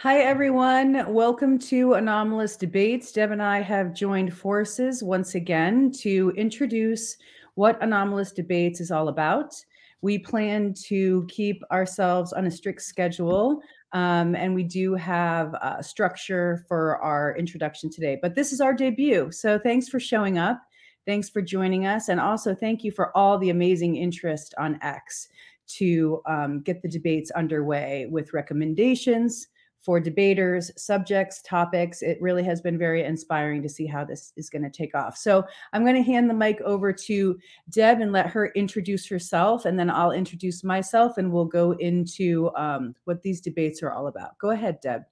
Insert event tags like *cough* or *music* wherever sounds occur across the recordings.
Hi, everyone. Welcome to Anomalous Debates. Deb and I have joined forces once again to introduce what Anomalous Debates is all about. We plan to keep ourselves on a strict schedule, um, and we do have a structure for our introduction today. But this is our debut, so thanks for showing up. Thanks for joining us, and also thank you for all the amazing interest on X to um, get the debates underway with recommendations for debaters, subjects, topics. It really has been very inspiring to see how this is going to take off. So I'm going to hand the mic over to Deb and let her introduce herself, and then I'll introduce myself, and we'll go into um, what these debates are all about. Go ahead, Deb.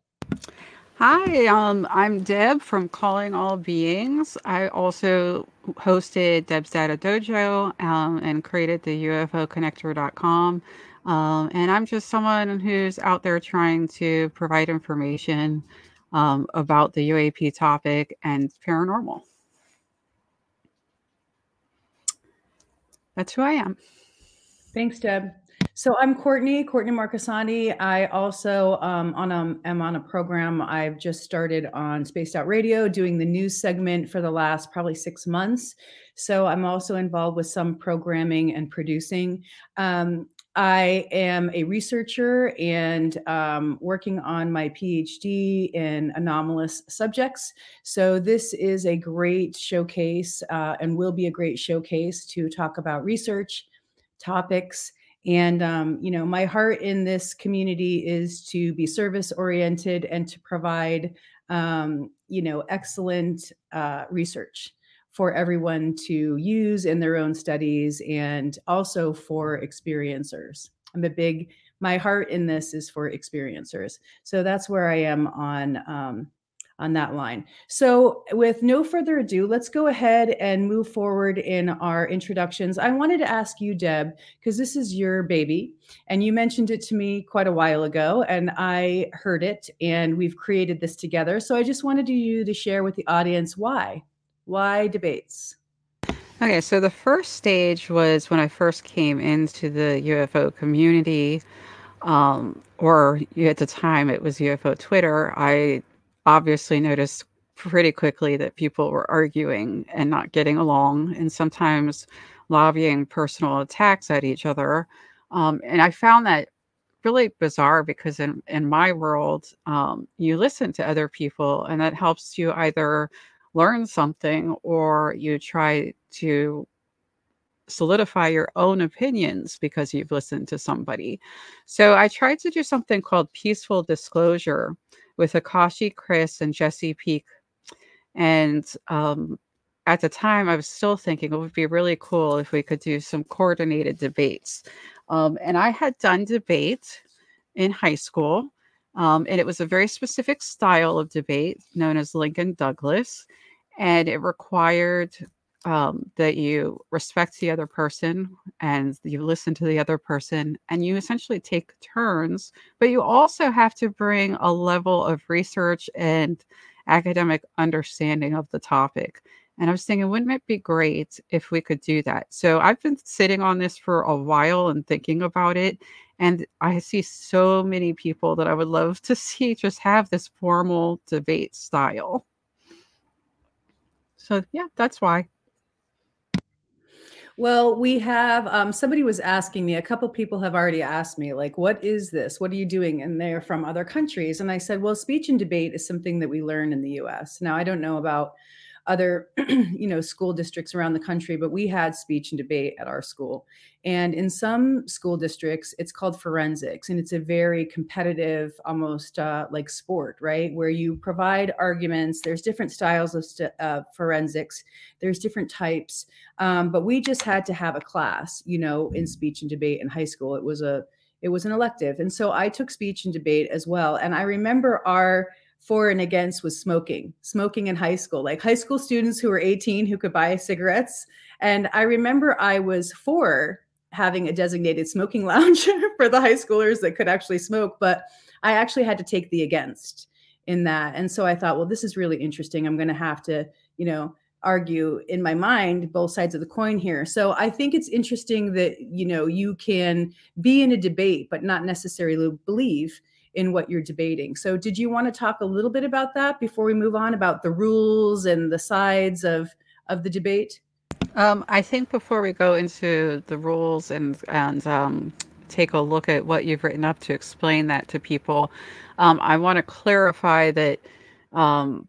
Hi, um, I'm Deb from Calling All Beings. I also hosted Deb's Data Dojo um, and created the UFOconnector.com. Um, and I'm just someone who's out there trying to provide information um, about the UAP topic and paranormal. That's who I am. Thanks, Deb. So I'm Courtney, Courtney Marchesani. I also um, on a, am on a program I've just started on Spaced Out Radio, doing the news segment for the last probably six months. So I'm also involved with some programming and producing. Um, I am a researcher and um, working on my PhD in anomalous subjects. So, this is a great showcase uh, and will be a great showcase to talk about research topics. And, um, you know, my heart in this community is to be service oriented and to provide, um, you know, excellent uh, research for everyone to use in their own studies and also for experiencers. I'm a big, my heart in this is for experiencers. So that's where I am on. Um, on that line. So, with no further ado, let's go ahead and move forward in our introductions. I wanted to ask you, Deb, because this is your baby, and you mentioned it to me quite a while ago, and I heard it, and we've created this together. So, I just wanted you to share with the audience why. Why debates? Okay, so the first stage was when I first came into the UFO community, um, or at the time it was UFO Twitter. I obviously noticed pretty quickly that people were arguing and not getting along, and sometimes lobbying personal attacks at each other. Um, and I found that really bizarre because in, in my world, um, you listen to other people, and that helps you either learn something or you try to solidify your own opinions because you've listened to somebody. So I tried to do something called peaceful disclosure with Akashi Chris and Jesse Peak. And um, at the time, I was still thinking it would be really cool if we could do some coordinated debates. Um, and I had done debate in high school, um, and it was a very specific style of debate known as Lincoln Douglas and it required um, that you respect the other person and you listen to the other person and you essentially take turns but you also have to bring a level of research and academic understanding of the topic and i was thinking wouldn't it be great if we could do that so i've been sitting on this for a while and thinking about it and i see so many people that i would love to *laughs* see just have this formal debate style so yeah, that's why. Well, we have um, somebody was asking me, a couple people have already asked me, like, what is this? What are you doing? And they're from other countries. And I said, well, speech and debate is something that we learn in the US. Now, I don't know about other *clears throat* you know school districts around the country but we had speech and debate at our school. And in some school districts it's called forensics and it's a very competitive almost uh, like sport right? Where you provide arguments there's different styles of st- uh, forensics there's different types um, but we just had to have a class you know in speech and debate in high school. It was a it was an elective. And so i took speech and debate as well. And i remember our for and against was smoking, smoking in high school, like high school students who were 18 who could buy cigarettes. And I remember I was for having a designated smoking *laughs* lounge for the high schoolers that could actually smoke, but I actually had to take the against in that. And so I thought, well, this is really interesting. I'm going to have to, you know, argue in my mind both sides of the coin here. So I think it's interesting that, you know, you can be in a debate but not necessarily believe in what you're debating. So, did you want to talk a little bit about that before we move on about the rules and the sides of of the debate? Um, I think before we go into the rules and and um, take a look at what you've written up to explain that to people, um, I want to clarify that um,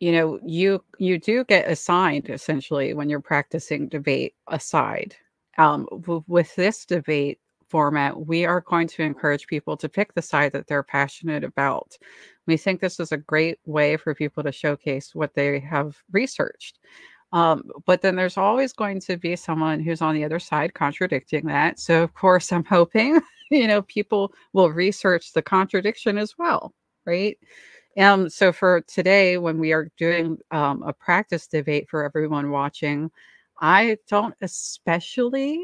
you know you you do get assigned essentially when you're practicing debate a side. Um, with this debate format, we are going to encourage people to pick the side that they're passionate about. We think this is a great way for people to showcase what they have researched. Um, but then there's always going to be someone who's on the other side contradicting that. So, of course, I'm hoping, *laughs* you know, people will research the contradiction as well, right? Um, so for today, when we are doing um, a practice debate for everyone watching, I don't especially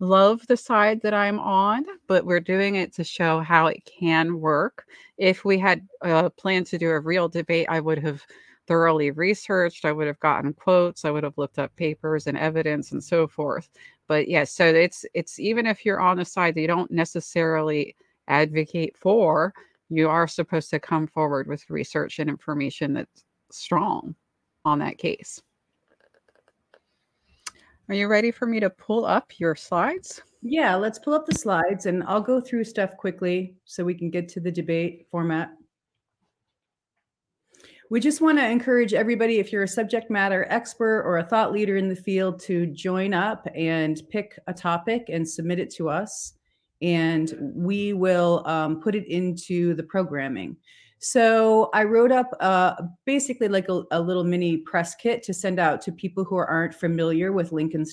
love the side that I'm on, but we're doing it to show how it can work. If we had uh, planned to do a real debate, I would have thoroughly researched. I would have gotten quotes. I would have looked up papers and evidence and so forth. But yes, yeah, so it's it's even if you're on the side that you don't necessarily advocate for, you are supposed to come forward with research and information that's strong on that case. Are you ready for me to pull up your slides? Yeah, let's pull up the slides and I'll go through stuff quickly so we can get to the debate format. We just want to encourage everybody, if you're a subject matter expert or a thought leader in the field, to join up and pick a topic and submit it to us. And we will um, put it into the programming. So I wrote up uh, basically like a, a, little mini press kit to send out to people who aren't familiar with Lincoln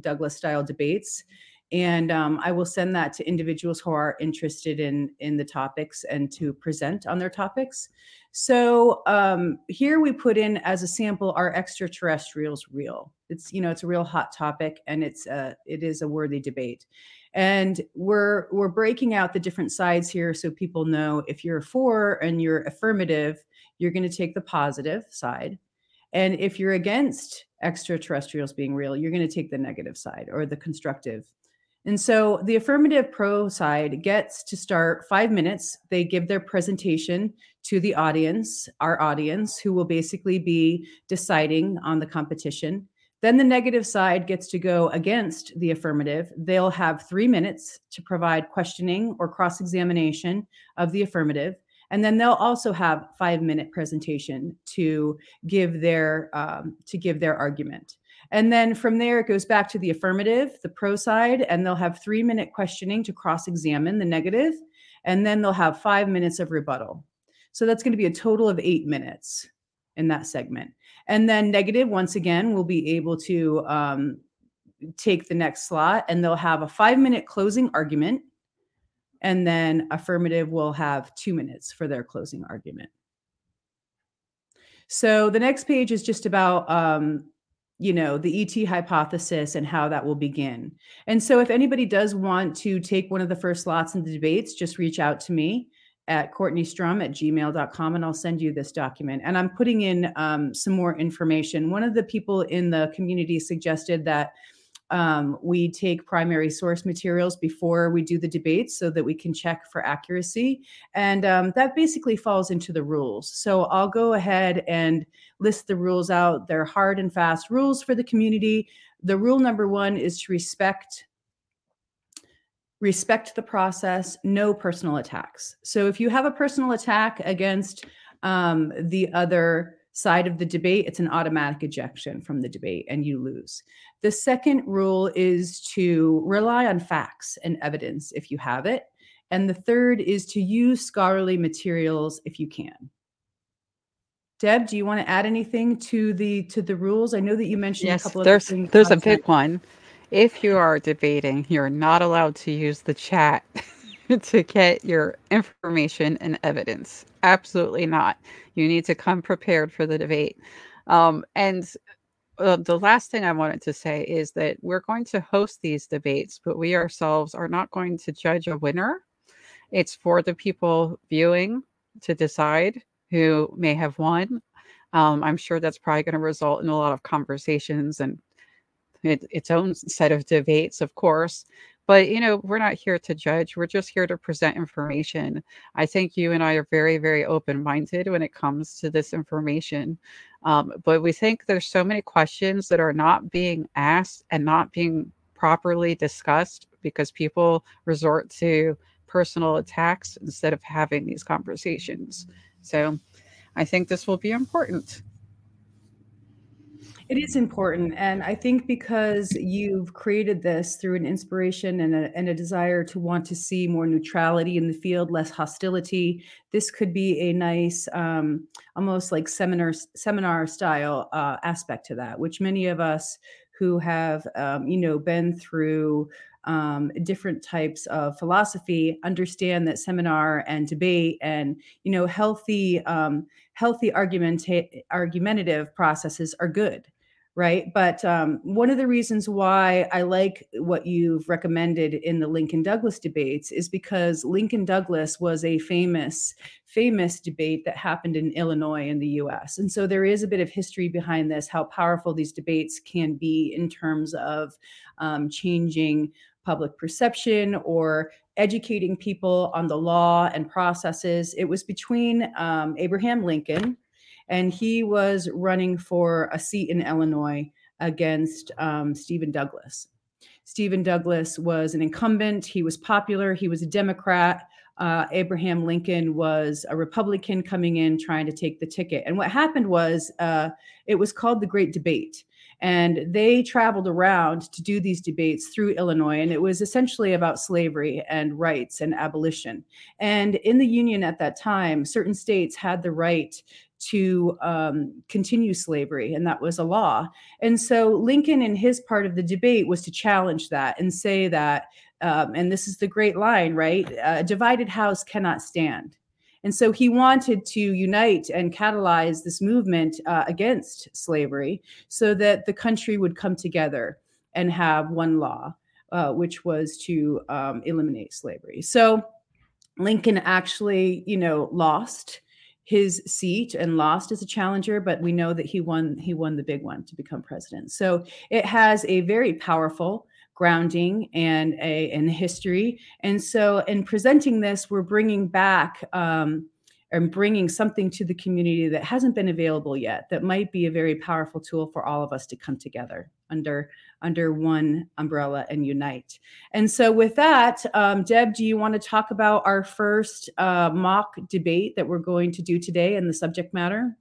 Douglas style debates. And um, I will send that to individuals who are interested in in the topics and to present on their topics. So um, here we put in as a sample our extraterrestrials real. It's you know it's a real hot topic and it's uh, it is a worthy debate. And we're we're breaking out the different sides here so people know if you're for and you're affirmative, you're going to take the positive side. And if you're against extraterrestrials being real, you're going to take the negative side or the constructive. And so the affirmative pro side gets to start five minutes. They give their presentation to the audience, our audience, who will basically be deciding on the competition. Then the negative side gets to go against the affirmative. They'll have three minutes to provide questioning or cross examination of the affirmative. And then they'll also have five minute presentation to give their um, to give their argument. And then from there, it goes back to the affirmative, the pro side, and they'll have three minute questioning to cross examine the negative, And then they'll have five minutes of rebuttal. So that's going to be a total of eight minutes in that segment. And then negative, once again, will be able to um, take the next slot and they'll have a five minute closing argument. And then affirmative will have two minutes for their closing argument. So the next page is just about, um, you know, the ET hypothesis and how that will begin. And so if anybody does want to take one of the first slots in the debates, just reach out to me at courtneystrum at gmail.com and I'll send you this document. And I'm putting in um, some more information. One of the people in the community suggested that um, we take primary source materials before we do the debates so that we can check for accuracy. And um, that basically falls into the rules. So I'll go ahead and list the rules out. They're hard and fast rules for the community. The rule number one is to respect respect the process, no personal attacks. So if you have a personal attack against um, the other side of the debate, it's an automatic ejection from the debate and you lose. The second rule is to rely on facts and evidence if you have it. And the third is to use scholarly materials if you can. Deb, do you want to add anything to the to the rules? I know that you mentioned yes, a couple of there's, things. There's a big one if you are debating, you're not allowed to use the chat *laughs* to get your information and evidence. Absolutely not. You need to come prepared for the debate. Um, and uh, the last thing I wanted to say is that we're going to host these debates, but we ourselves are not going to judge a winner. It's for the people viewing to decide who may have won. Um, I'm sure that's probably going to result in a lot of conversations and it, its own set of debates, of course. but you know we're not here to judge we're just here to present information i think you and i are very very open-minded when it comes to this information um, but we think there's so many questions that are not being asked and not being properly discussed because people resort to personal attacks instead of having these conversations so i think this will be important it is important. And I think because you've created this through an inspiration and a, and a desire to want to see more neutrality in the field, less hostility, this could be a nice, um, almost like seminar, seminar style uh, aspect to that, which many of us who have, um, you know, been through um, different types of philosophy understand that seminar and debate and you know healthy um, healthy argument argumentative processes are good right? But um, one of the reasons why I like what you've recommended in the Lincoln Douglas debates is because Lincoln Douglas was a famous, famous debate that happened in Illinois in the US. And so there is a bit of history behind this, how powerful these debates can be in terms of um, changing public perception or educating people on the law and processes. It was between um, Abraham Lincoln, and he was running for a seat in Illinois against um, Stephen Douglas. Stephen Douglas was an incumbent. He was popular. He was a Democrat. Uh, Abraham Lincoln was a Republican coming in trying to take the ticket. And what happened was uh, it was called the Great Debate. And they traveled around to do these debates through Illinois. And it was essentially about slavery and rights and abolition. And in the Union at that time, certain states had the right to um, continue slavery, and that was a law. And so Lincoln, in his part of the debate, was to challenge that and say that, um, and this is the great line, right? A divided house cannot stand. And so he wanted to unite and catalyze this movement uh, against slavery so that the country would come together and have one law, uh, which was to um, eliminate slavery. So Lincoln actually, you know, lost his seat and lost as a challenger, but we know that he won he won the big one to become president. So it has a very powerful grounding and a in history. And so in presenting this, we're bringing back um, and bringing something to the community that hasn't been available yet that might be a very powerful tool for all of us to come together under under one umbrella and unite. And so, with that, um, Deb, do you want to talk about our first uh, mock debate that we're going to do today and the subject matter?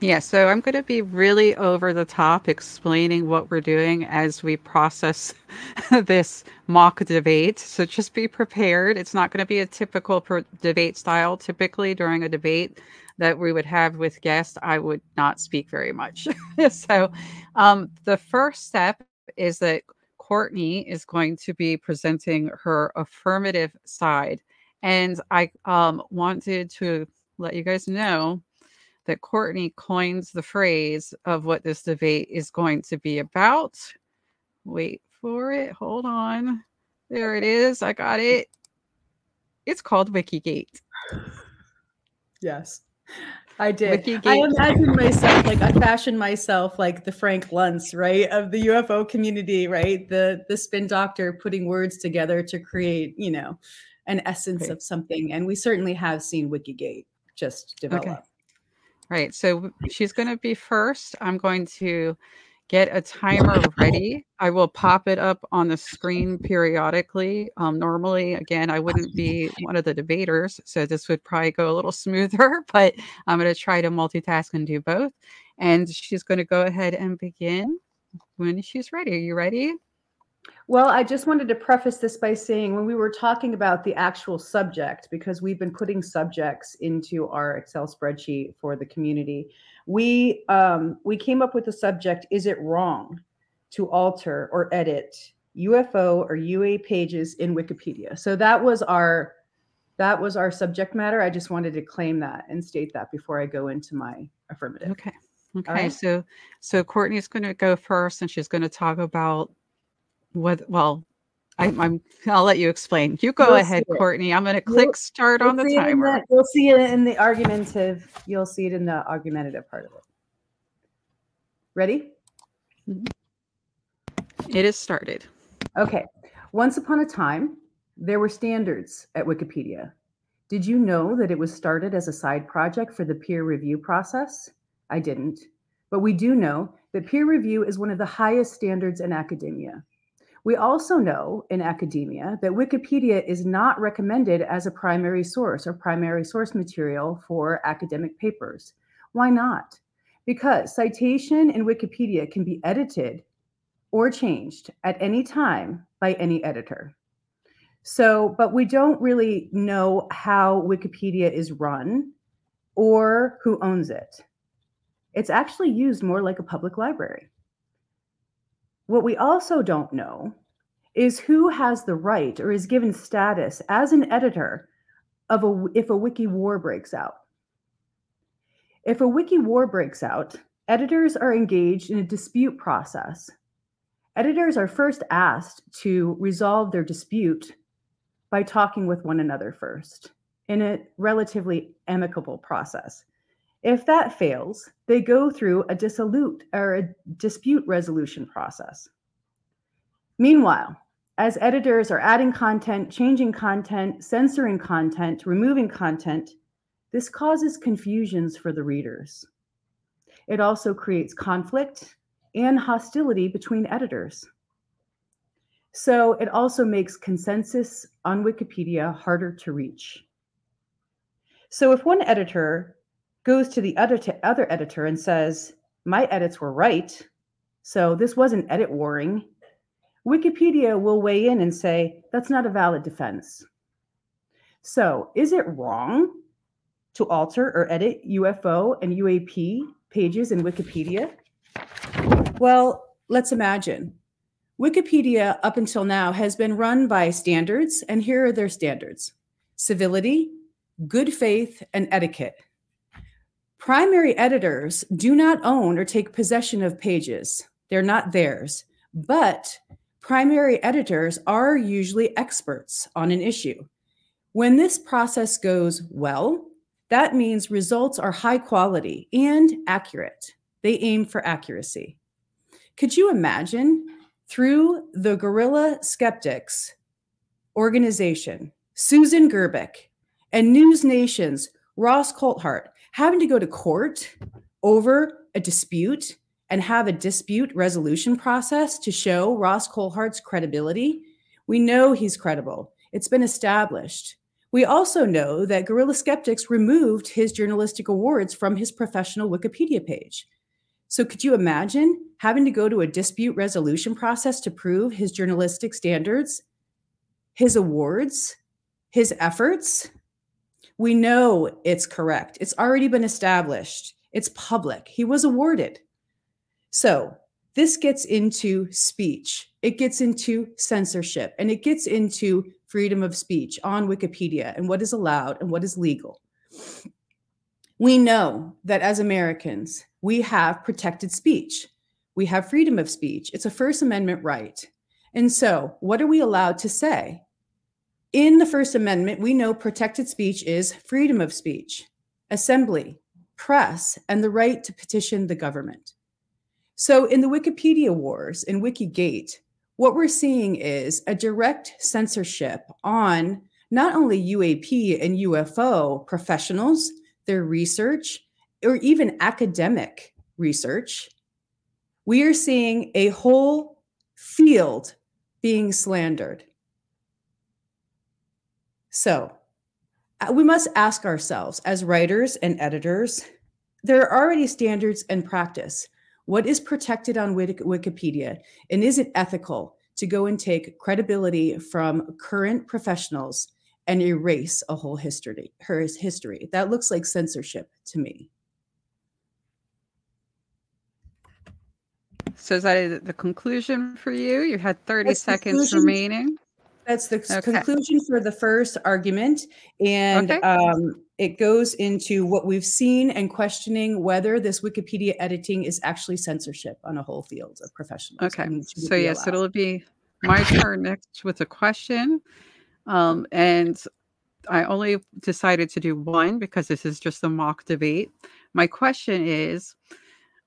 Yeah, so I'm going to be really over the top explaining what we're doing as we process *laughs* this mock debate. So just be prepared. It's not going to be a typical debate style. Typically, during a debate, that we would have with guests, I would not speak very much. *laughs* so, um, the first step is that Courtney is going to be presenting her affirmative side. And I um, wanted to let you guys know that Courtney coins the phrase of what this debate is going to be about. Wait for it. Hold on. There it is. I got it. It's called Wikigate. Yes. I did. I imagine myself like I fashioned myself like the Frank Luntz, right, of the UFO community, right? The the spin doctor putting words together to create, you know, an essence okay. of something. And we certainly have seen Wikigate just develop. Okay. Right. So she's going to be first. I'm going to get a timer ready. I will pop it up on the screen periodically. Um, normally, again, I wouldn't be one of the debaters, so this would probably go a little *laughs* smoother, but I'm going to try to multitask and do both. And she's going to go ahead and begin when she's ready. Are you ready? Well, I just wanted to preface this by saying when we were talking about the actual subject, because we've been putting subjects into our Excel spreadsheet for the community, we um, we came up with the subject: Is it wrong to alter or edit UFO or UA pages in Wikipedia? So that was our that was our subject matter. I just wanted to claim that and state that before I go into my affirmative. Okay. Okay. Right. So so Courtney's going to go first, and she's going to talk about what well I, am I'll let you explain. You go we'll ahead, Courtney. I'm going to click start on the timer. The, you'll see it in the argumentative. You'll see it in the argumentative part of it. Ready? Mm-hmm. It is started. Okay. Once upon a time, there were standards at Wikipedia. Did you know that it was started as a side project for the peer review process? I didn't. But we do know that peer review is one of the highest standards in academia. We also know in academia that Wikipedia is not recommended as a primary source or primary source material for academic papers. Why not? Because citation in Wikipedia can be edited or changed at any time by any editor. So, but we don't really know how Wikipedia is run or who owns it. It's actually used more like a public library. What we also don't know is who has the right or is given status as an editor of a if a wiki war breaks out. If a wiki war breaks out, editors are engaged in a dispute process. Editors are first asked to resolve their dispute by talking with one another first in a relatively amicable process. If that fails, they go through a dissolute or a dispute resolution process. Meanwhile, as editors are adding content, changing content, censoring content, removing content, this causes confusions for the readers. It also creates conflict and hostility between editors. So it also makes consensus on Wikipedia harder to reach. So if one editor goes to the other, to other editor and says, My edits were right, so this wasn't edit warring, Wikipedia will weigh in and say, That's not a valid defense. So is it wrong to alter or edit UFO and UAP pages in Wikipedia? Well, let's imagine. Wikipedia, up until now, has been run by standards, and here are their standards civility, good faith, and etiquette. Primary editors do not own or take possession of pages, they're not theirs. But primary editors are usually experts on an issue. When this process goes well, that means results are high quality and accurate. They aim for accuracy. Could you imagine through the Guerrilla Skeptics organization, Susan Gerbic, and News Nation's Ross Coulthart having to go to court over a dispute and have a dispute resolution process to show Ross Coulthart's credibility, we know he's credible. It's been established. We also know that Guerrilla Skeptics removed his journalistic awards from his professional Wikipedia page. So, could you imagine having to go to a dispute resolution process to prove his journalistic standards, his awards, his efforts? We know it's correct. It's already been established, it's public. He was awarded. So, this gets into speech, it gets into censorship, and it gets into freedom of speech on Wikipedia and what is allowed and what is legal. We know that as Americans, we have protected speech. We have freedom of speech. It's a First Amendment right. And so, what are we allowed to say? In the First Amendment, we know protected speech is freedom of speech, assembly, press, and the right to petition the government. So, in the Wikipedia wars, in Wikigate, what we're seeing is a direct censorship on not only UAP and UFO professionals, their research, or even academic research, we are seeing a whole field being slandered. So, uh, we must ask ourselves as writers and editors, there are already standards and practice. What is protected on Wikipedia? And is it ethical to go and take credibility from current professionals and erase a whole history, her history? That looks like censorship to me. So is that the conclusion for you? You had 30 That's seconds remaining. That's the okay. conclusion for the first argument. And okay. um, it goes into what we've seen and questioning whether this Wikipedia editing is actually censorship on a whole field of professionals. Okay. So, yes, allowed. it'll be my turn next with a question. Um, and I only decided to do one because this is just a mock debate. My question is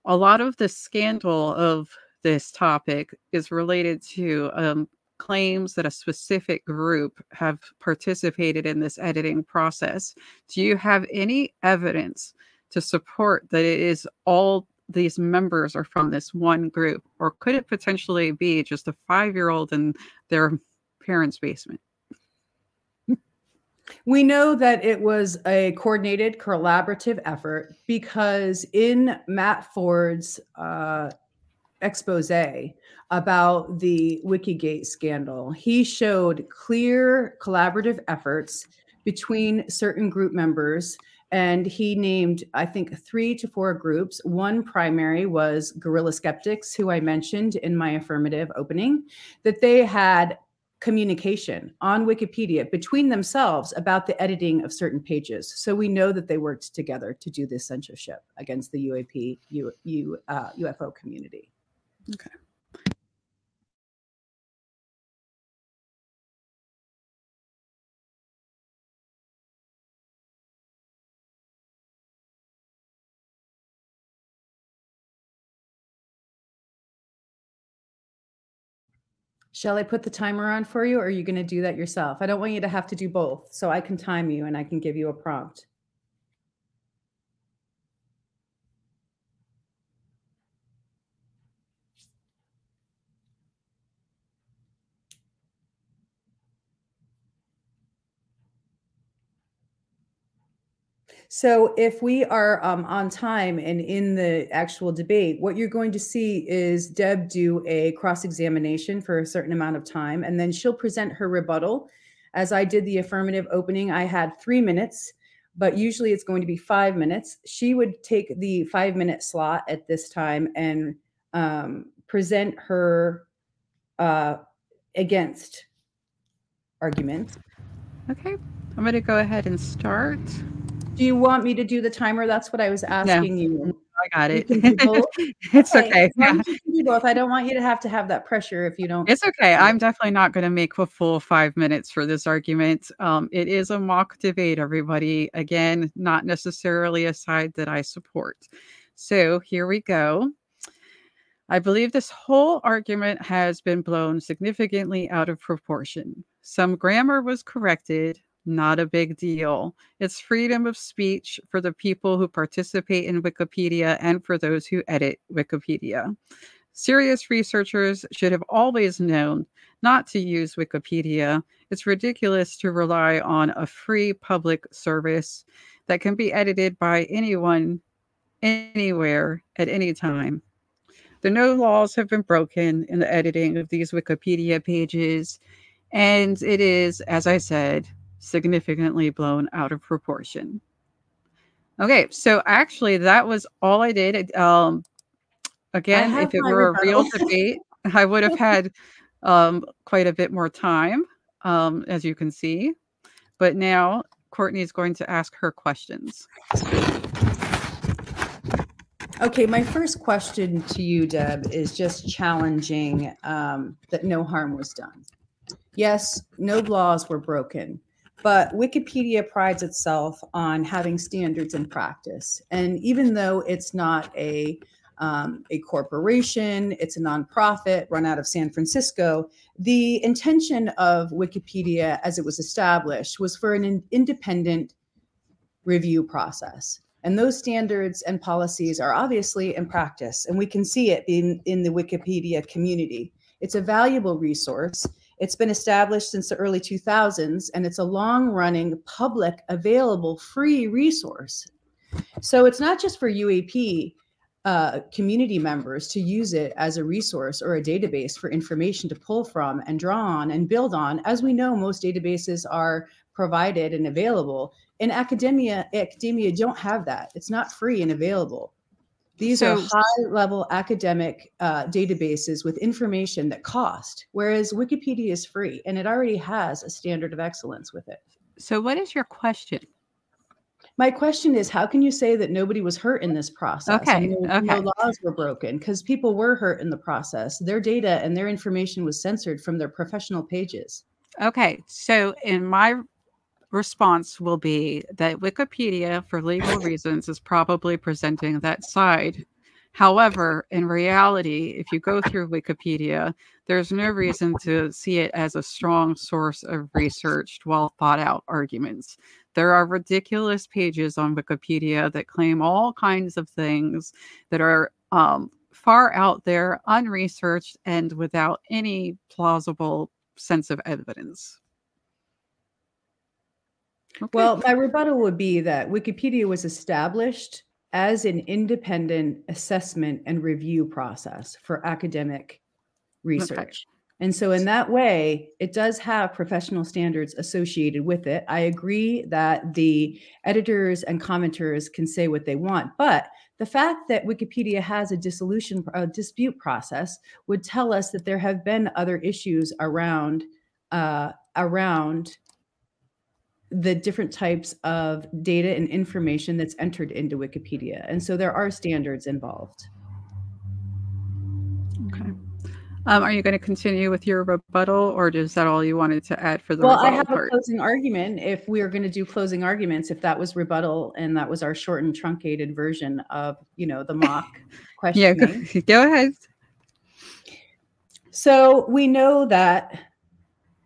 a lot of the scandal of this topic is related to um, claims that a specific group have participated in this editing process. Do you have any evidence to support that it is all these members are from this one group? Or could it potentially be just a five year old in their parents' basement? We know that it was a coordinated, collaborative effort because in Matt Ford's uh, expose about the Wikigate scandal, he showed clear collaborative efforts between certain group members. And he named, I think, three to four groups. One primary was Guerrilla Skeptics, who I mentioned in my affirmative opening, that they had communication on Wikipedia between themselves about the editing of certain pages. So we know that they worked together to do this censorship against the UAP U, U, uh, UFO community. Okay. Shall I put the timer on for you or are you going to do that yourself? I don't want you to have to do both. So I can time you and I can give you a prompt. So if we are um, on time and in the actual debate, what you're going to see is Deb do a cross examination for a certain amount of time, and then she'll present her rebuttal. As I did the affirmative opening, I had three minutes, but usually it's going to be five minutes. She would take the five minute slot at this time and um, present her uh, against argument. Okay, I'm going to go ahead and start. Do you want me to do the timer? That's what I was asking no. you. I got it. *laughs* it's okay. okay. Yeah. do both. I don't want you to have to have that pressure if you don't. It's okay. I'm definitely not going to make a full five minutes for this argument. Um, it is a mock debate, everybody. Again, not necessarily a side that I support. So here we go. I believe this whole argument has been blown significantly out of proportion. Some grammar was corrected, not a big deal. It's freedom of speech for the people who participate in Wikipedia and for those who edit Wikipedia. Serious researchers should have always known not to use Wikipedia. It's ridiculous to rely on a free public service that can be edited by anyone, anywhere, at any time. The no laws have been broken in the editing of these Wikipedia pages. And it is, as I said, significantly blown out of proportion. Okay, so actually, that was all I did. Um, again, if it were a real debate, *laughs* I would have *laughs* had um, quite a bit more time, um, as you can see. But now Courtney is going to ask her questions. Okay, my first question to you, Deb, is just challenging um, that no harm was done. Yes, no laws were broken, but Wikipedia prides itself on having standards in practice. And even though it's not a um, a corporation, it's a nonprofit run out of San Francisco. The intention of Wikipedia, as it was established, was for an independent review process. And those standards and policies are obviously in practice, and we can see it in, in the Wikipedia community. It's a valuable resource. It's been established since the early 2000s, and it's a long running, public, available, free resource. So it's not just for UAP uh, community members to use it as a resource or a database for information to pull from and draw on and build on. As we know, most databases are provided and available. In academia, academia don't have that. It's not free and available. These so, are high level academic uh, databases with information that cost, whereas Wikipedia is free and it already has a standard of excellence with it. So, what is your question? My question is how can you say that nobody was hurt in this process? Okay. No, okay. no laws were broken because people were hurt in the process. Their data and their information was censored from their professional pages. Okay. So, in my response will be that Wikipedia, for legal *laughs* reasons, is probably presenting that side However, in reality, if you go through Wikipedia, there's no reason to see it as a strong source of researched, well thought out arguments. There are ridiculous pages on Wikipedia that claim all kinds of things that are um, far out there, unresearched, and without any plausible sense of evidence. Okay. Well, my rebuttal would be that Wikipedia was established as an independent assessment and review process for academic research. Okay. And so, in that way, it does have professional standards associated with it. I agree that the editors and commenters can say what they want, but the fact that Wikipedia has a dissolution a dispute process would tell us that there have been other issues around uh, around the different types of data and information that's entered into Wikipedia. And so there are standards involved. Okay. Um, are you going to continue with your rebuttal, or is that all you wanted to add for the well? I have part? a closing argument. If we are going to do closing arguments, if that was rebuttal and that was our short and truncated version of, you know, the mock question. *laughs* yeah, go, *laughs* go ahead. So we know that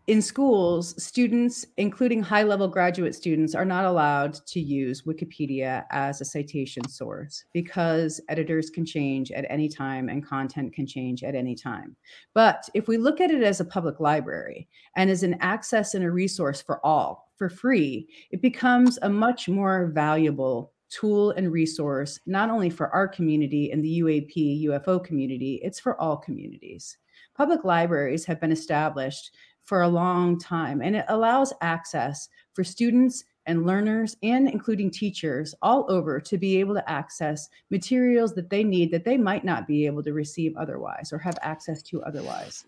in schools, students, including high level graduate students, are not allowed to use Wikipedia as a citation source because editors can change at any time and content can change at any time. But if we look at it as a public library and as an access and a resource for all for free, it becomes a much more valuable tool and resource, not only for our community and the UAP UFO community, it's for all communities. Public libraries have been established for a long time. And it allows access for students and learners and including teachers all over to be able to access materials that they need that they might not be able to receive otherwise or have access to otherwise.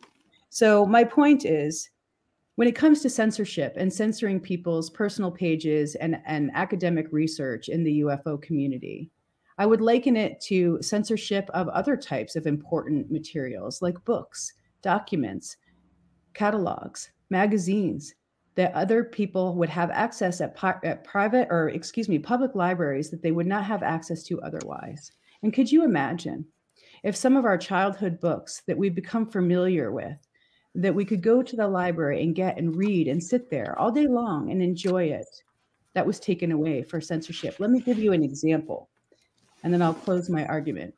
So, my point is when it comes to censorship and censoring people's personal pages and, and academic research in the UFO community, I would liken it to censorship of other types of important materials like books, documents, catalogs, magazines that other people would have access at, pi- at private or, excuse me, public libraries that they would not have access to otherwise. And could you imagine if some of our childhood books that we've become familiar with, that we could go to the library and get and read and sit there all day long and enjoy it, that was taken away for censorship? Let me give you an example, and then I'll close my argument.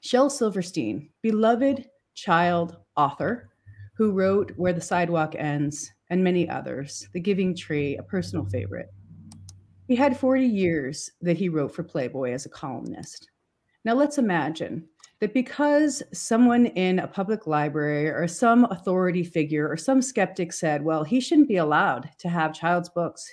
Shel Silverstein, beloved child author, who wrote Where the Sidewalk Ends and many others, The Giving Tree, a personal favorite. He had 40 years that he wrote for Playboy as a columnist. Now let's imagine that because someone in a public library or some authority figure or some skeptic said, well, he shouldn't be allowed to have child's books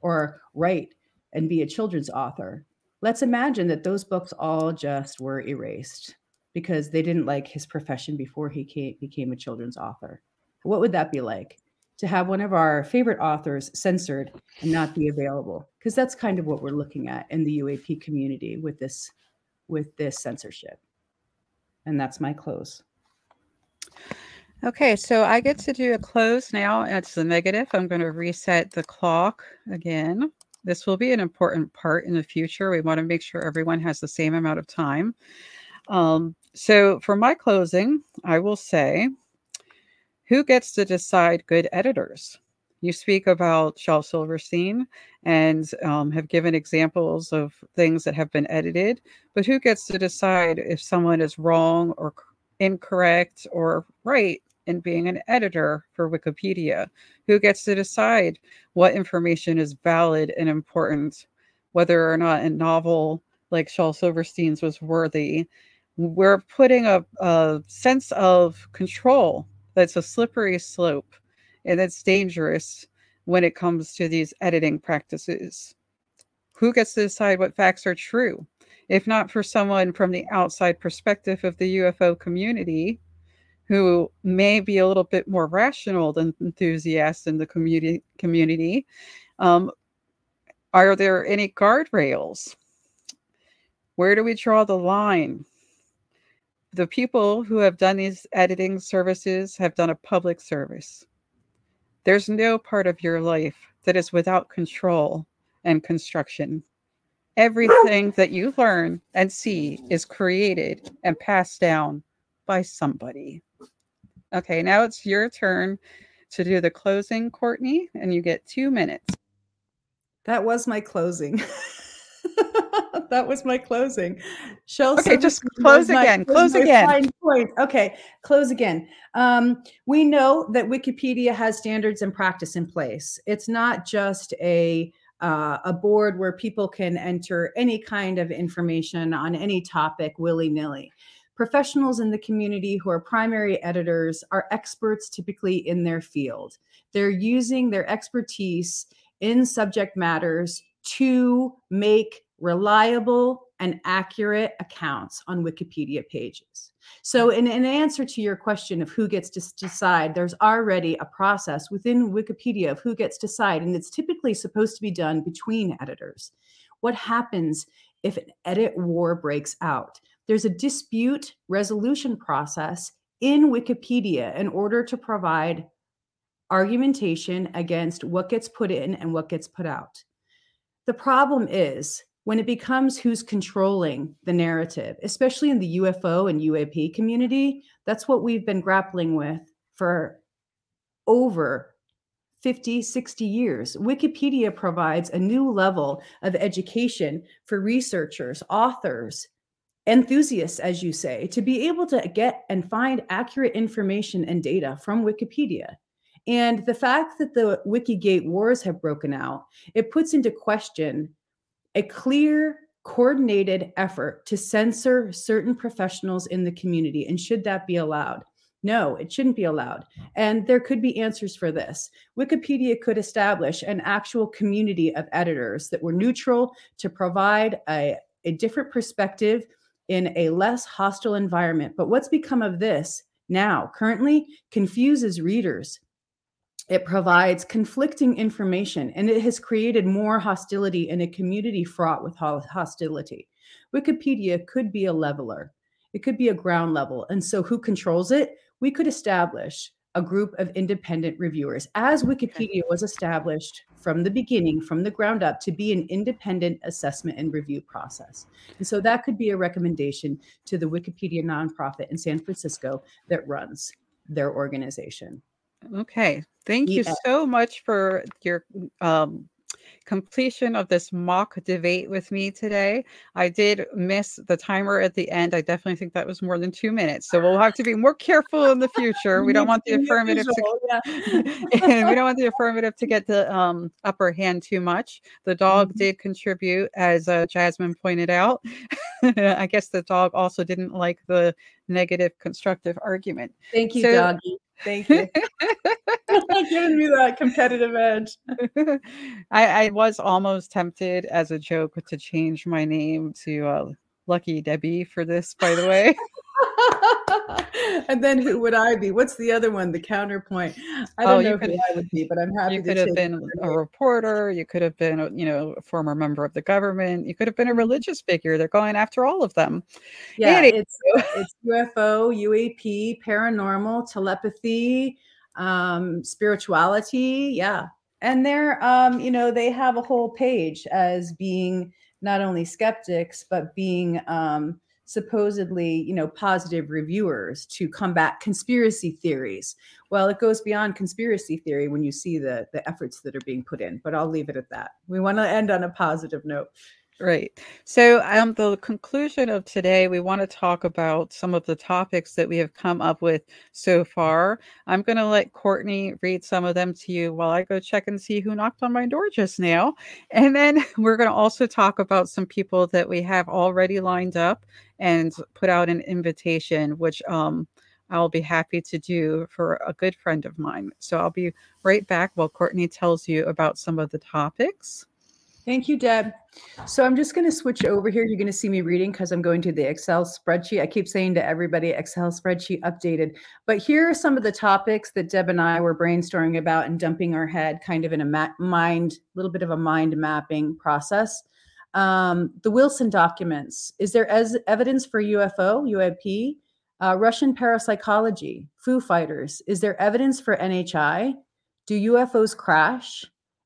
or write and be a children's author. Let's imagine that those books all just were erased because they didn't like his profession before he came, became a children's author. What would that be like to have one of our favorite authors censored and not be available? Because that's kind of what we're looking at in the UAP community with this with this censorship. And that's my close. Okay, so I get to do a close now. It's the negative. I'm going to reset the clock again. This will be an important part in the future. We want to make sure everyone has the same amount of time. Um, so for my closing, I will say who gets to decide good editors? You speak about Shel Silverstein and um, have given examples of things that have been edited, but who gets to decide if someone is wrong or incorrect or right in being an editor for Wikipedia? Who gets to decide what information is valid and important, whether or not a novel like Shel Silverstein's was worthy we're putting a, a sense of control that's a slippery slope and it's dangerous when it comes to these editing practices. Who gets to decide what facts are true? If not for someone from the outside perspective of the UFO community who may be a little bit more rational than enthusiasts in the community community, um, are there any guardrails? Where do we draw the line? The people who have done these editing services have done a public service. There's no part of your life that is without control and construction. everything that you learn and see is created and passed down by somebody. Okay, now it's your turn to do the closing, Courtney, and you get two minutes. That was my closing. *laughs* that was my closing. Shell okay, just close again. My, close again. Okay, close again. Um, we know that Wikipedia has standards and practice in place. It's not just a uh, a board where people can enter any kind of information on any topic willy nilly. Professionals in the community who are primary editors are experts typically in their field. They're using their expertise in subject matters to make reliable and accurate accounts on Wikipedia pages. So, hmm. in, in answer to your question of who gets to decide, there's already a process within Wikipedia of who gets to decide, and it's typically supposed to be done between editors. What happens if an edit war breaks out? There's a dispute resolution process in Wikipedia in order to provide argumentation against what gets put in and what gets put out. The problem is when it becomes who's controlling the narrative, especially in the UFO and UAP community, that's what we've been grappling with for over 50, 60 years. Wikipedia provides a new level of education for researchers, authors, enthusiasts, as you say, to be able to get and find accurate information and data from Wikipedia. And the fact that the Wikigate wars have broken out, it puts into question a clear, coordinated effort to censor certain professionals in the community. And should that be allowed? No, it shouldn't be allowed. And there could be answers for this. Wikipedia could establish an actual community of editors that were neutral to provide a, a different perspective in a less hostile environment. But what's become of this now currently confuses readers it provides conflicting information and it has created more hostility in a community fraught with hostility. Wikipedia could be a leveler, it could be a ground level. And so, who controls it? We could establish a group of independent reviewers, as Wikipedia was established from the beginning, from the ground up, to be an independent assessment and review process. And so that could be a recommendation to the Wikipedia nonprofit in San Francisco that runs their organization. Okay. Thank you so much for your um, completion of this mock debate with me today. I did miss the timer at the end. I definitely think that was more than two minutes. So we'll have to be more careful in the future. We don't want the affirmative to yeah. *laughs* we don't want the affirmative to get the um, upper hand too much. The dog mm-hmm. did contribute, as uh, Jasmine pointed out. *laughs* I guess the dog also didn't like the negative constructive argument. Thank you, so, doggy. Thank you. *laughs* Giving me that competitive edge. *laughs* I, I, was almost tempted as a joke to change my name to uh, Lucky Debbie for this, by the way. *laughs* and then who would I be? What's the other one? The counterpoint. I don't oh, know could, who I would be, but I'm happy. You could have been a reporter. You could have been, a, you know, a former member of the government. You could have been a mm-hmm. religious figure. They're going after all of them. Yeah, it's it's UFO, UAP, paranormal, telepathy, um, spirituality. Yeah, and they're, um, you know, they have a whole page as being not only skeptics but being um, supposedly you know positive reviewers to combat conspiracy theories. Well it goes beyond conspiracy theory when you see the the efforts that are being put in but i'll leave it at that. We want to end on a positive note Right. So, um, the conclusion of today, we want to talk about some of the topics that we have come up with so far. I'm going to let Courtney read some of them to you while I go check and see who knocked on my door just now. And then *laughs* we're going to also talk about some people that we have already lined up and put out an invitation, which um, I'll be happy to do for a good friend of mine. So, I'll be right back while Courtney tells you about some of the topics. Thank you, Deb. So I'm just going to switch over here. You're going to see me reading because I'm going to the Excel spreadsheet. I keep saying to everybody, Excel spreadsheet updated. But here are some of the topics that Deb and I were brainstorming about and dumping our head kind of in a ma- mind, a little bit of a mind mapping process. Um, the Wilson documents. Is there as evidence for UFO, UAP? Uh, Russian parapsychology, Foo Fighters. Is there evidence for NHI? Do UFOs crash?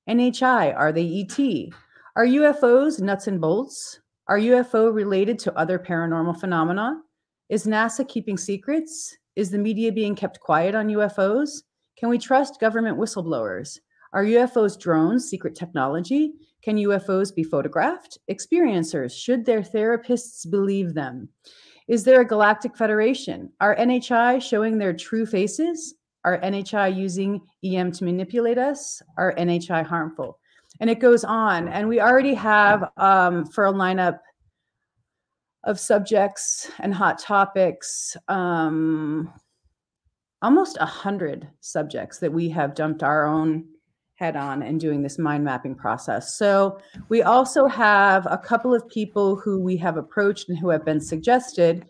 NHI, are they ET? Are UFOs nuts and bolts? Are UFO related to other paranormal phenomena? Is NASA keeping secrets? Is the media being kept quiet on UFOs? Can we trust government whistleblowers? Are UFOs drones, secret technology? Can UFOs be photographed? Experiencers, should their therapists believe them? Is there a galactic federation? Are NHI showing their true faces? Are NHI using EM to manipulate us? Are NHI harmful? And it goes on. And we already have um, for a lineup of subjects and hot topics um, almost a hundred subjects that we have dumped our own head on and doing this mind mapping process. So we also have a couple of people who we have approached and who have been suggested.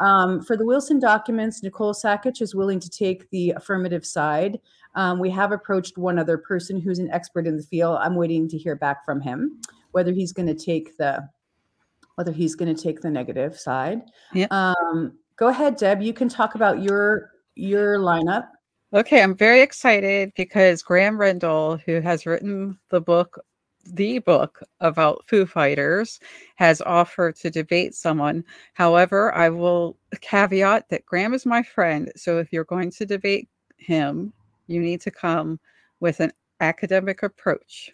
Um, for the Wilson documents, Nicole Sakich is willing to take the affirmative side. Um, we have approached one other person who's an expert in the field. I'm waiting to hear back from him whether he's going to take the whether he's going to take the negative side. Yeah. Um, go ahead, Deb. You can talk about your your lineup. Okay, I'm very excited because Graham Rendell, who has written the book, the book about Foo Fighters, has offered to debate someone. However, I will caveat that Graham is my friend. So if you're going to debate him, you need to come with an academic approach.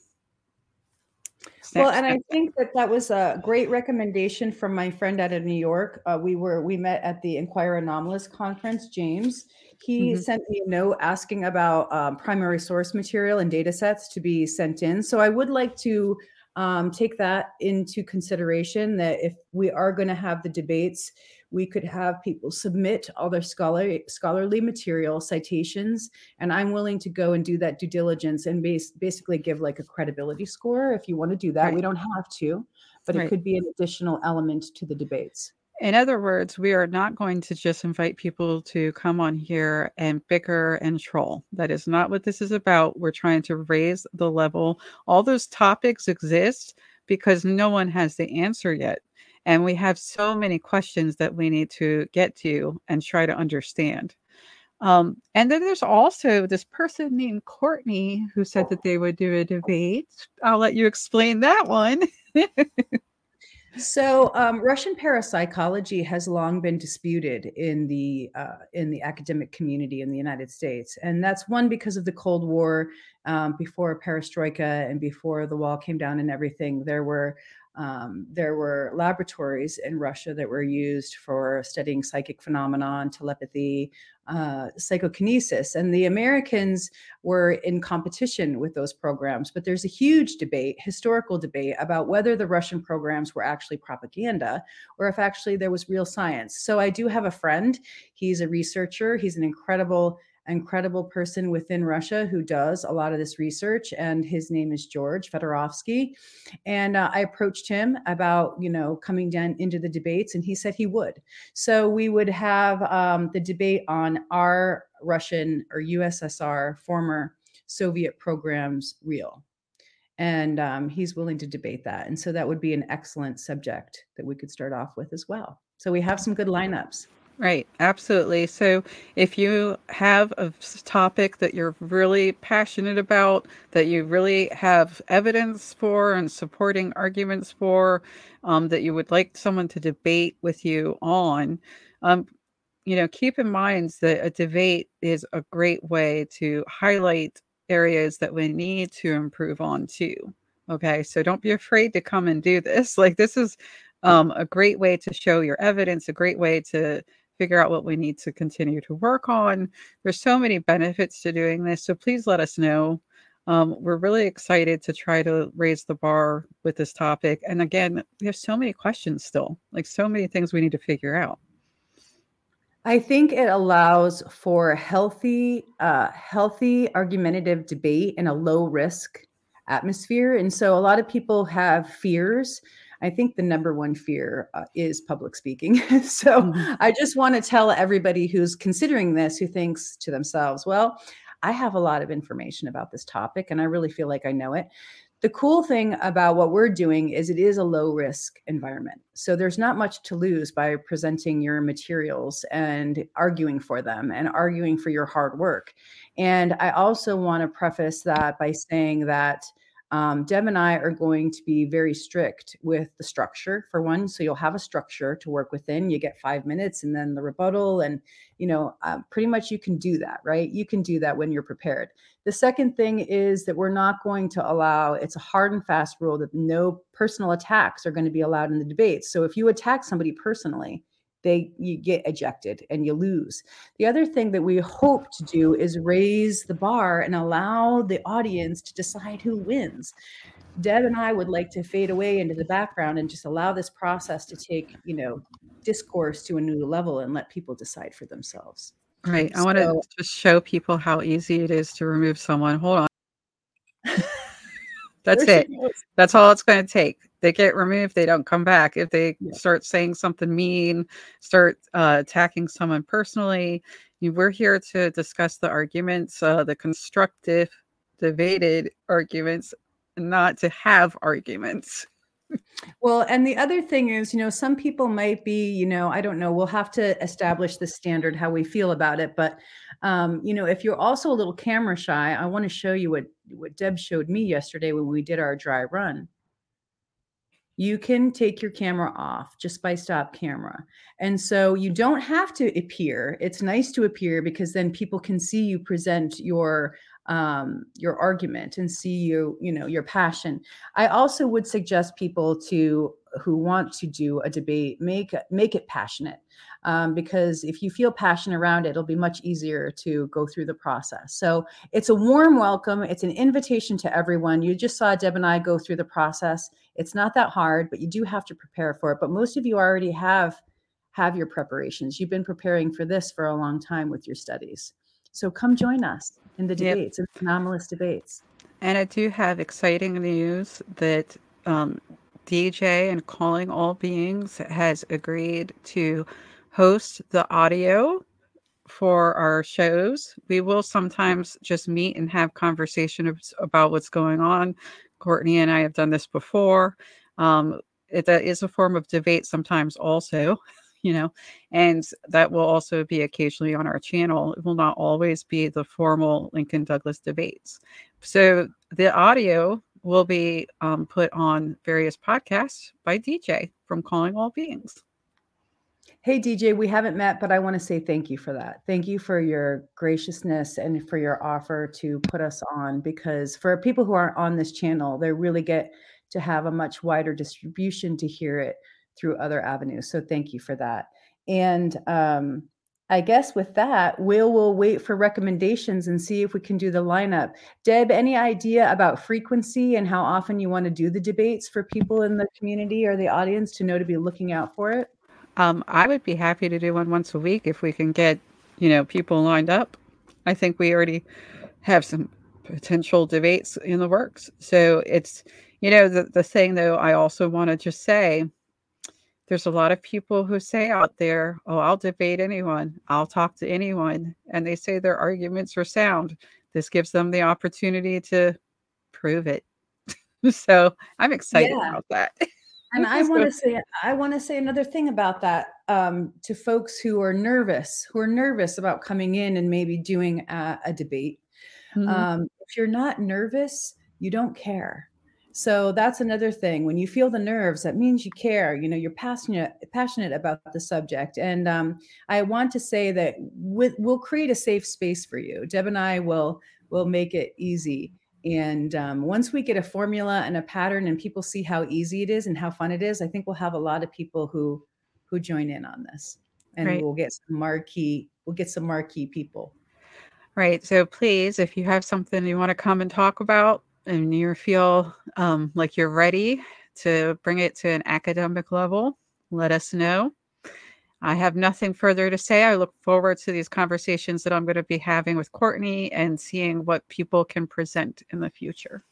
Well, and I think that that was a great recommendation from my friend out of New York. Uh, we were we met at the Inquire Anomalous conference. James, he mm-hmm. sent me a note asking about um, primary source material and data sets to be sent in. So I would like to um, take that into consideration. That if we are going to have the debates, we could have people submit all their scholarly scholarly material citations and i'm willing to go and do that due diligence and base, basically give like a credibility score if you want to do that right. we don't have to but right. it could be an additional element to the debates in other words, we are not going to just invite people to come on here and bicker and troll. That is not what this is about. We're trying to raise the level. All those topics exist because no one has the answer yet. And we have so many questions that we need to get to and try to understand. Um, and then there's also this person named Courtney who said that they would do a debate. I'll let you explain that one. *laughs* so um, Russian parapsychology has long been disputed in the uh, in the academic community in the United States, and that's one because of the Cold War. Um, before Perestroika and before the wall came down and everything, there were um, there were laboratories in Russia that were used for studying psychic phenomena, telepathy, uh, psychokinesis. And the Americans were in competition with those programs. But there's a huge debate, historical debate, about whether the Russian programs were actually propaganda or if actually there was real science. So I do have a friend. He's a researcher, he's an incredible incredible person within Russia who does a lot of this research, and his name is George Fedorovsky. And uh, I approached him about, you know, coming down into the debates, and he said he would. So we would have um, the debate on our Russian or USSR former Soviet programs real? And um, he's willing to debate that. And so that would be an excellent subject that we could start off with as well. So we have some good lineups. Right, absolutely. So if you have a topic that you're really passionate about, that you really have evidence for and supporting arguments for, um, that you would like someone to debate with you on, um, you know, keep in mind that a debate is a great way to highlight areas that we need to improve on too. Okay, so don't be afraid to come and do this. *laughs* Like, this is um, a great way to show your evidence, a great way to figure out what we need to continue to work on. There's so many benefits to doing this. So please let us know. Um, we're really excited to try to raise the bar with this topic. And again, we have so many questions still, like so many things we need to figure out. I think it allows for healthy, uh, healthy argumentative debate in a low risk atmosphere. And so a lot of people have fears I think the number one fear uh, is public speaking. *laughs* so mm-hmm. I just want to tell everybody who's considering this, who thinks to themselves, well, I have a lot of information about this topic and I really feel like I know it. The cool thing about what we're doing is it is a low risk environment. So there's not much to lose by presenting your materials and arguing for them and arguing for your hard work. And I also want to preface that by saying that um, Deb and I are going to be very strict with the structure for one. So you'll have a structure to work within. You get five minutes and then the rebuttal. And, you know, uh, pretty much you can do that, right? You can do that when you're prepared. The second thing is that we're not going to allow, it's a hard and fast rule that no personal attacks are going to be allowed in the debates. So if you attack somebody personally, they you get ejected and you lose. The other thing that we hope to do is raise the bar and allow the audience to decide who wins. Deb and I would like to fade away into the background and just allow this process to take, you know, discourse to a new level and let people decide for themselves. Right. I want to just show people how easy it is to remove someone. Hold on. *laughs* That's it. That's all it's going to take they get removed they don't come back if they yeah. start saying something mean start uh, attacking someone personally we're here to discuss the arguments uh, the constructive debated arguments not to have arguments well and the other thing is you know some people might be you know i don't know we'll have to establish the standard how we feel about it but um, you know if you're also a little camera shy i want to show you what what deb showed me yesterday when we did our dry run you can take your camera off just by stop camera. And so you don't have to appear. It's nice to appear because then people can see you present your um, your argument and see you, you know, your passion. I also would suggest people to who want to do a debate make make it passionate um, because if you feel passion around it, it'll be much easier to go through the process. So it's a warm welcome. It's an invitation to everyone. You just saw Deb and I go through the process. It's not that hard, but you do have to prepare for it. But most of you already have have your preparations. You've been preparing for this for a long time with your studies. So come join us in the debates, yep. in anomalous debates. And I do have exciting news that um, DJ and Calling All Beings has agreed to host the audio for our shows. We will sometimes just meet and have conversations about what's going on. Courtney and I have done this before. Um, it, that is a form of debate sometimes, also, *laughs* you know, and that will also be occasionally on our channel. It will not always be the formal Lincoln Douglas debates. So the audio will be um, put on various podcasts by DJ from Calling All Beings. Hey, DJ, we haven't met, but I want to say thank you for that. Thank you for your graciousness and for your offer to put us on because for people who aren't on this channel, they really get to have a much wider distribution to hear it through other avenues. So thank you for that. And um, I guess with that, we'll will wait for recommendations and see if we can do the lineup. Deb, any idea about frequency and how often you want to do the debates for people in the community or the audience to know to be looking out for it? Um, I would be happy to do one once a week if we can get, you know, people lined up. I think we already have some potential debates in the works. So it's, you know, the, the thing though, I also want to just say there's a lot of people who say out there, oh, I'll debate anyone, I'll talk to anyone. And they say their arguments are sound. This gives them the opportunity to prove it. *laughs* so I'm excited yeah. about that. and I *laughs* want to say I want to say another thing about that um, to folks who are nervous, who are nervous about coming in and maybe doing a, a debate. Mm-hmm. Um, if you're not nervous, you don't care. So that's another thing. When you feel the nerves, that means you care. You know, you're passionate passionate about the subject. And um, I want to say that with, we'll create a safe space for you. Deb and I will will make it easy and um, once we get a formula and a pattern and people see how easy it is and how fun it is, I think we'll have a lot of people who who join in on this. And right. we'll get some marquee, we'll get some marquee people. Right. So please, if you have something you want to come and talk about and you feel um, like you're ready to bring it to an academic level, let us know. I have nothing further to say. I look forward to these conversations that I'm going to be having with Courtney and seeing what people can present in the future.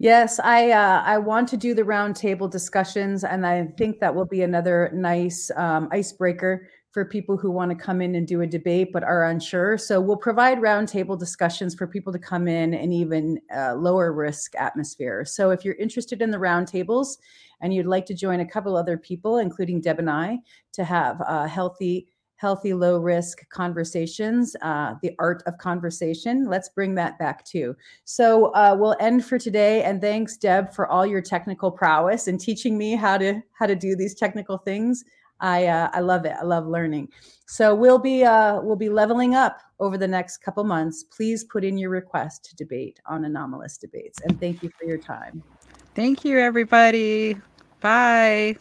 Yes, I uh, I want to do the roundtable discussions, and I think that will be another nice um, icebreaker for people who want to come in and do a debate but are unsure. So we'll provide roundtable discussions for people to come in and even uh, lower risk atmosphere. So if you're interested in the roundtables and you'd like to join a couple other people, including Deb and I, to have a healthy healthy, low risk conversations, uh, the art of conversation. Let's bring that back too. So uh, we'll end for today. And thanks, Deb, for all your technical prowess and teaching me how to how to do these technical things. I uh, I love it. I love learning. So we'll be uh, we'll be leveling up over the next couple months. Please put in your request to debate on anomalous debates. And thank you for your time. Thank you, everybody. Bye.